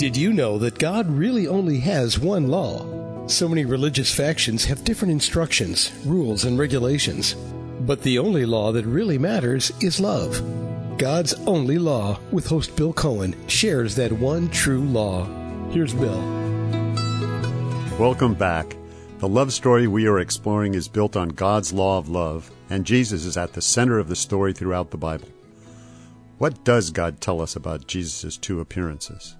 Did you know that God really only has one law? So many religious factions have different instructions, rules, and regulations. But the only law that really matters is love. God's only law, with host Bill Cohen, shares that one true law. Here's Bill. Welcome back. The love story we are exploring is built on God's law of love, and Jesus is at the center of the story throughout the Bible. What does God tell us about Jesus' two appearances?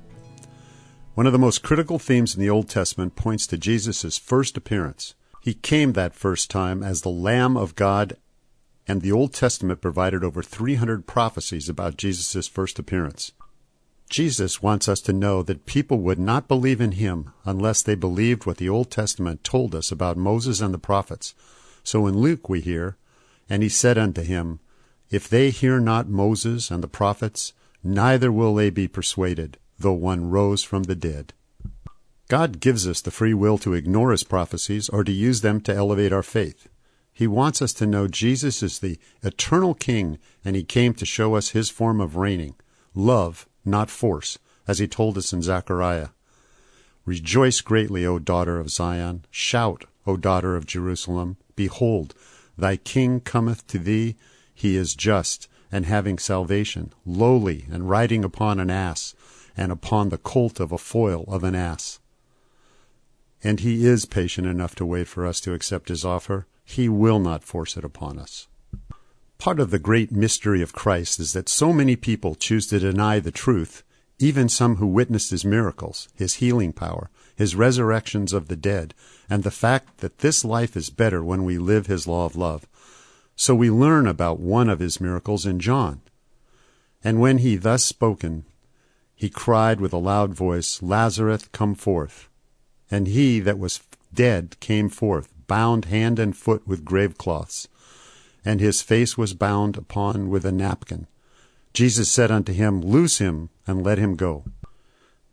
One of the most critical themes in the Old Testament points to Jesus' first appearance. He came that first time as the Lamb of God, and the Old Testament provided over 300 prophecies about Jesus' first appearance. Jesus wants us to know that people would not believe in him unless they believed what the Old Testament told us about Moses and the prophets. So in Luke we hear, And he said unto him, if they hear not Moses and the prophets, neither will they be persuaded, though one rose from the dead. God gives us the free will to ignore his prophecies or to use them to elevate our faith. He wants us to know Jesus is the eternal King, and he came to show us his form of reigning love, not force, as he told us in Zechariah. Rejoice greatly, O daughter of Zion. Shout, O daughter of Jerusalem. Behold, thy King cometh to thee he is just and having salvation, lowly and riding upon an ass, and upon the colt of a foal of an ass. And he is patient enough to wait for us to accept his offer. He will not force it upon us. Part of the great mystery of Christ is that so many people choose to deny the truth, even some who witnessed his miracles, his healing power, his resurrections of the dead, and the fact that this life is better when we live his law of love. So we learn about one of his miracles in John. And when he thus spoken, he cried with a loud voice, Lazarus, come forth. And he that was dead came forth, bound hand and foot with grave cloths, and his face was bound upon with a napkin. Jesus said unto him, Loose him, and let him go.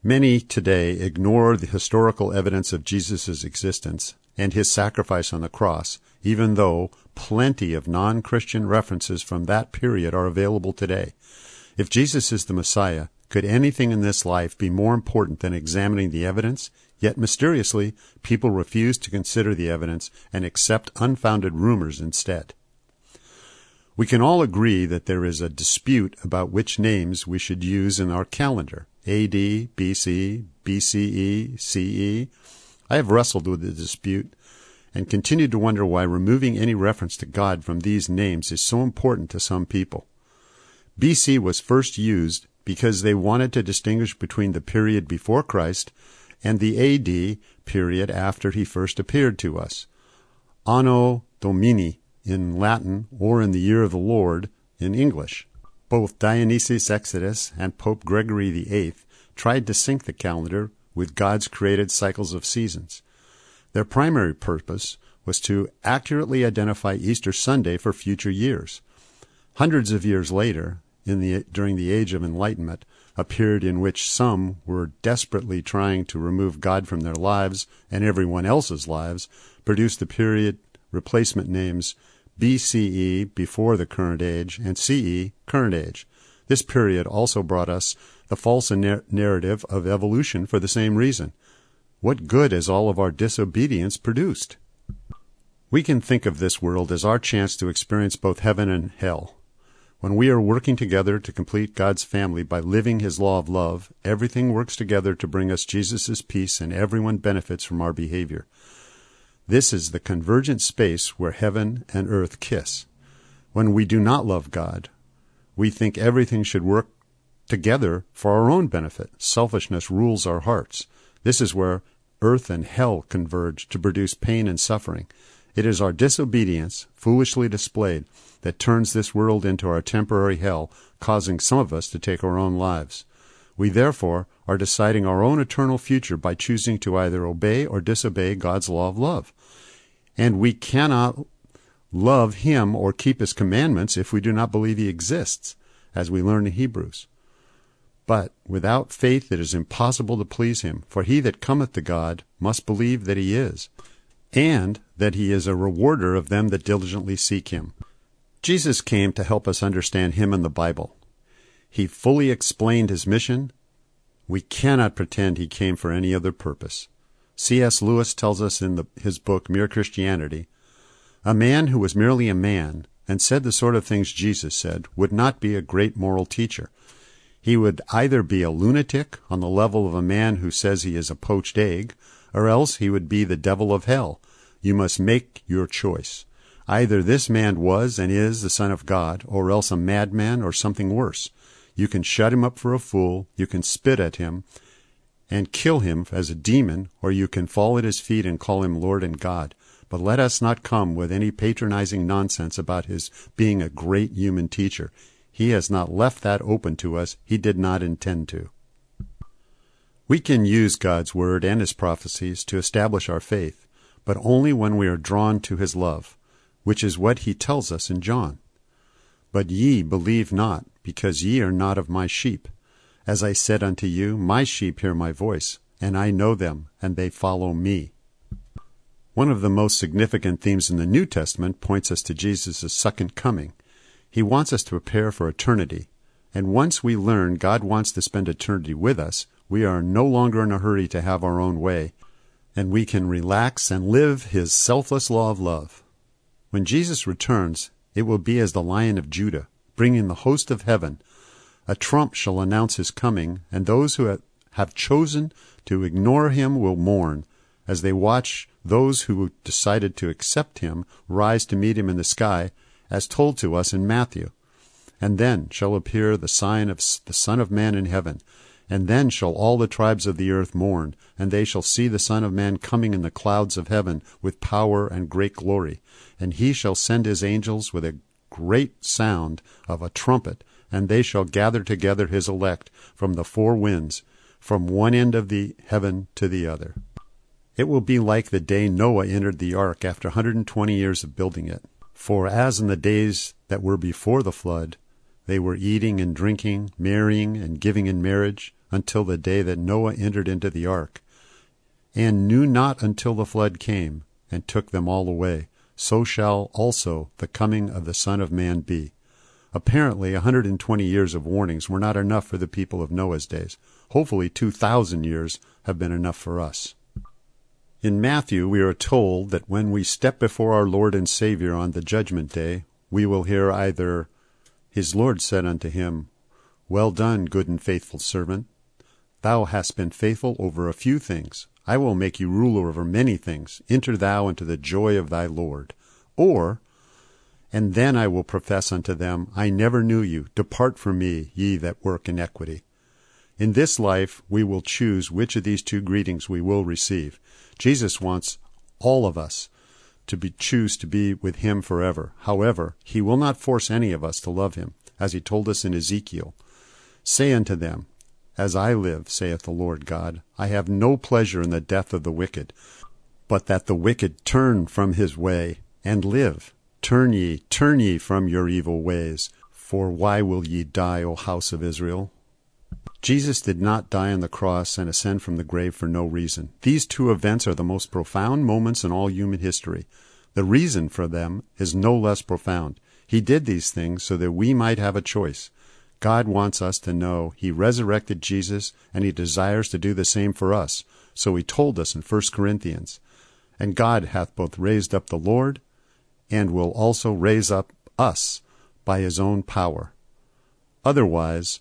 Many today ignore the historical evidence of Jesus' existence and his sacrifice on the cross, even though plenty of non Christian references from that period are available today. If Jesus is the Messiah, could anything in this life be more important than examining the evidence? Yet mysteriously, people refuse to consider the evidence and accept unfounded rumors instead. We can all agree that there is a dispute about which names we should use in our calendar AD, BC, BCE, CE. I have wrestled with the dispute and continue to wonder why removing any reference to God from these names is so important to some people. BC was first used because they wanted to distinguish between the period before Christ and the AD period after he first appeared to us. Anno Domini in Latin or in the year of the Lord in English. Both Dionysius Exiguus and Pope Gregory VIII tried to sync the calendar with God's created cycles of seasons. Their primary purpose was to accurately identify Easter Sunday for future years. Hundreds of years later, the, during the Age of Enlightenment, a period in which some were desperately trying to remove God from their lives and everyone else's lives, produced the period replacement names BCE, before the current age, and CE, current age. This period also brought us the false narrative of evolution for the same reason. What good has all of our disobedience produced? We can think of this world as our chance to experience both heaven and hell. When we are working together to complete God's family by living His law of love, everything works together to bring us Jesus' peace and everyone benefits from our behavior. This is the convergent space where heaven and earth kiss. When we do not love God, we think everything should work together for our own benefit. Selfishness rules our hearts. This is where earth and hell converge to produce pain and suffering. It is our disobedience, foolishly displayed, that turns this world into our temporary hell, causing some of us to take our own lives. We therefore are deciding our own eternal future by choosing to either obey or disobey God's law of love. And we cannot love Him or keep His commandments if we do not believe He exists, as we learn in Hebrews. But without faith it is impossible to please him, for he that cometh to God must believe that he is, and that he is a rewarder of them that diligently seek him. Jesus came to help us understand him and the Bible. He fully explained his mission, We cannot pretend he came for any other purpose. C.S. Lewis tells us in the, his book Mere Christianity a man who was merely a man and said the sort of things Jesus said would not be a great moral teacher. He would either be a lunatic on the level of a man who says he is a poached egg, or else he would be the devil of hell. You must make your choice. Either this man was and is the Son of God, or else a madman or something worse. You can shut him up for a fool, you can spit at him and kill him as a demon, or you can fall at his feet and call him Lord and God. But let us not come with any patronizing nonsense about his being a great human teacher. He has not left that open to us. He did not intend to. We can use God's word and his prophecies to establish our faith, but only when we are drawn to his love, which is what he tells us in John. But ye believe not, because ye are not of my sheep. As I said unto you, my sheep hear my voice, and I know them, and they follow me. One of the most significant themes in the New Testament points us to Jesus' second coming. He wants us to prepare for eternity, and once we learn God wants to spend eternity with us, we are no longer in a hurry to have our own way, and we can relax and live His selfless law of love. When Jesus returns, it will be as the Lion of Judah, bringing the host of heaven. A trump shall announce his coming, and those who have chosen to ignore him will mourn as they watch those who decided to accept him rise to meet him in the sky, as told to us in Matthew. And then shall appear the sign of the Son of Man in heaven. And then shall all the tribes of the earth mourn, and they shall see the Son of Man coming in the clouds of heaven with power and great glory. And he shall send his angels with a great sound of a trumpet, and they shall gather together his elect from the four winds, from one end of the heaven to the other. It will be like the day Noah entered the ark after 120 years of building it. For as in the days that were before the flood, they were eating and drinking, marrying and giving in marriage, until the day that Noah entered into the ark, and knew not until the flood came, and took them all away, so shall also the coming of the Son of Man be. Apparently, a 120 years of warnings were not enough for the people of Noah's days. Hopefully, 2,000 years have been enough for us. In Matthew, we are told that when we step before our Lord and Savior on the judgment day, we will hear either, His Lord said unto him, Well done, good and faithful servant. Thou hast been faithful over a few things. I will make you ruler over many things. Enter thou into the joy of thy Lord. Or, And then I will profess unto them, I never knew you. Depart from me, ye that work iniquity. In this life, we will choose which of these two greetings we will receive. Jesus wants all of us to be, choose to be with him forever. However, he will not force any of us to love him, as he told us in Ezekiel. Say unto them, As I live, saith the Lord God, I have no pleasure in the death of the wicked, but that the wicked turn from his way and live. Turn ye, turn ye from your evil ways. For why will ye die, O house of Israel? Jesus did not die on the cross and ascend from the grave for no reason. These two events are the most profound moments in all human history. The reason for them is no less profound. He did these things so that we might have a choice. God wants us to know He resurrected Jesus and He desires to do the same for us. So He told us in 1 Corinthians, And God hath both raised up the Lord and will also raise up us by His own power. Otherwise,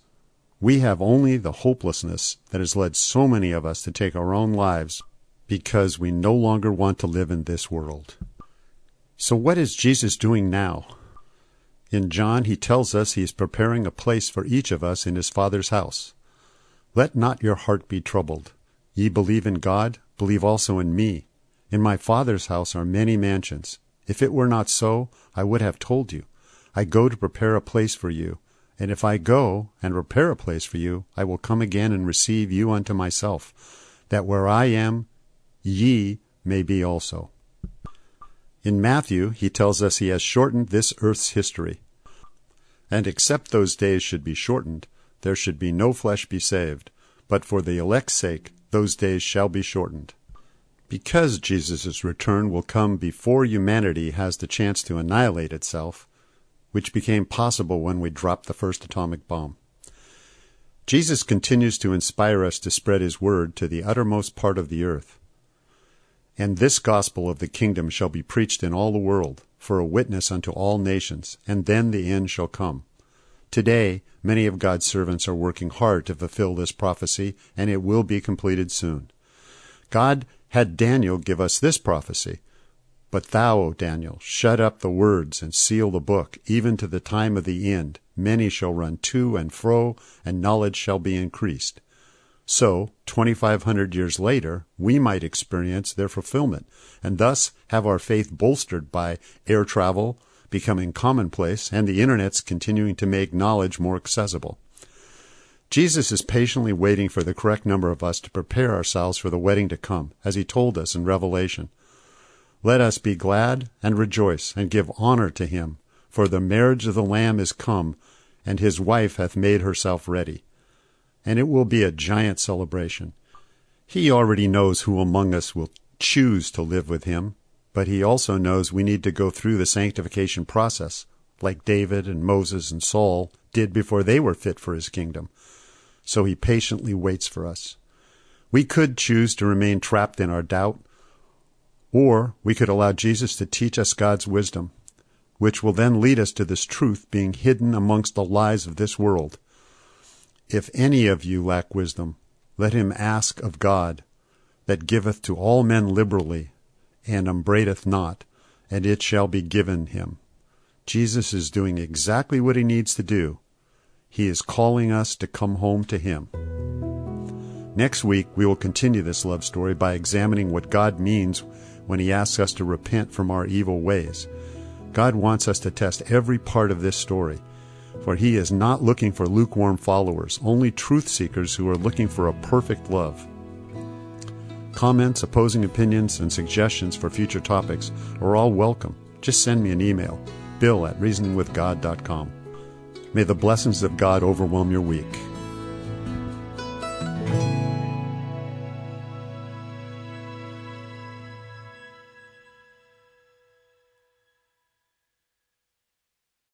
we have only the hopelessness that has led so many of us to take our own lives because we no longer want to live in this world. So, what is Jesus doing now? In John, he tells us he is preparing a place for each of us in his Father's house. Let not your heart be troubled. Ye believe in God, believe also in me. In my Father's house are many mansions. If it were not so, I would have told you. I go to prepare a place for you. And if I go and prepare a place for you, I will come again and receive you unto myself, that where I am, ye may be also. In Matthew, he tells us he has shortened this earth's history. And except those days should be shortened, there should be no flesh be saved, but for the elect's sake those days shall be shortened. Because Jesus' return will come before humanity has the chance to annihilate itself, which became possible when we dropped the first atomic bomb. Jesus continues to inspire us to spread his word to the uttermost part of the earth. And this gospel of the kingdom shall be preached in all the world, for a witness unto all nations, and then the end shall come. Today, many of God's servants are working hard to fulfill this prophecy, and it will be completed soon. God had Daniel give us this prophecy But thou, O Daniel, shut up the words and seal the book, even to the time of the end. Many shall run to and fro, and knowledge shall be increased. So, 2,500 years later, we might experience their fulfillment, and thus have our faith bolstered by air travel becoming commonplace and the internet's continuing to make knowledge more accessible. Jesus is patiently waiting for the correct number of us to prepare ourselves for the wedding to come, as he told us in Revelation. Let us be glad and rejoice and give honor to him, for the marriage of the Lamb is come, and his wife hath made herself ready and it will be a giant celebration. He already knows who among us will choose to live with him, but he also knows we need to go through the sanctification process, like David and Moses and Saul did before they were fit for his kingdom. So he patiently waits for us. We could choose to remain trapped in our doubt, or we could allow Jesus to teach us God's wisdom, which will then lead us to this truth being hidden amongst the lies of this world if any of you lack wisdom, let him ask of God, that giveth to all men liberally, and upbraideth not, and it shall be given him. Jesus is doing exactly what he needs to do. He is calling us to come home to him. Next week, we will continue this love story by examining what God means when he asks us to repent from our evil ways. God wants us to test every part of this story for he is not looking for lukewarm followers, only truth seekers who are looking for a perfect love. Comments, opposing opinions, and suggestions for future topics are all welcome. Just send me an email, bill at reasoningwithgod.com. May the blessings of God overwhelm your week.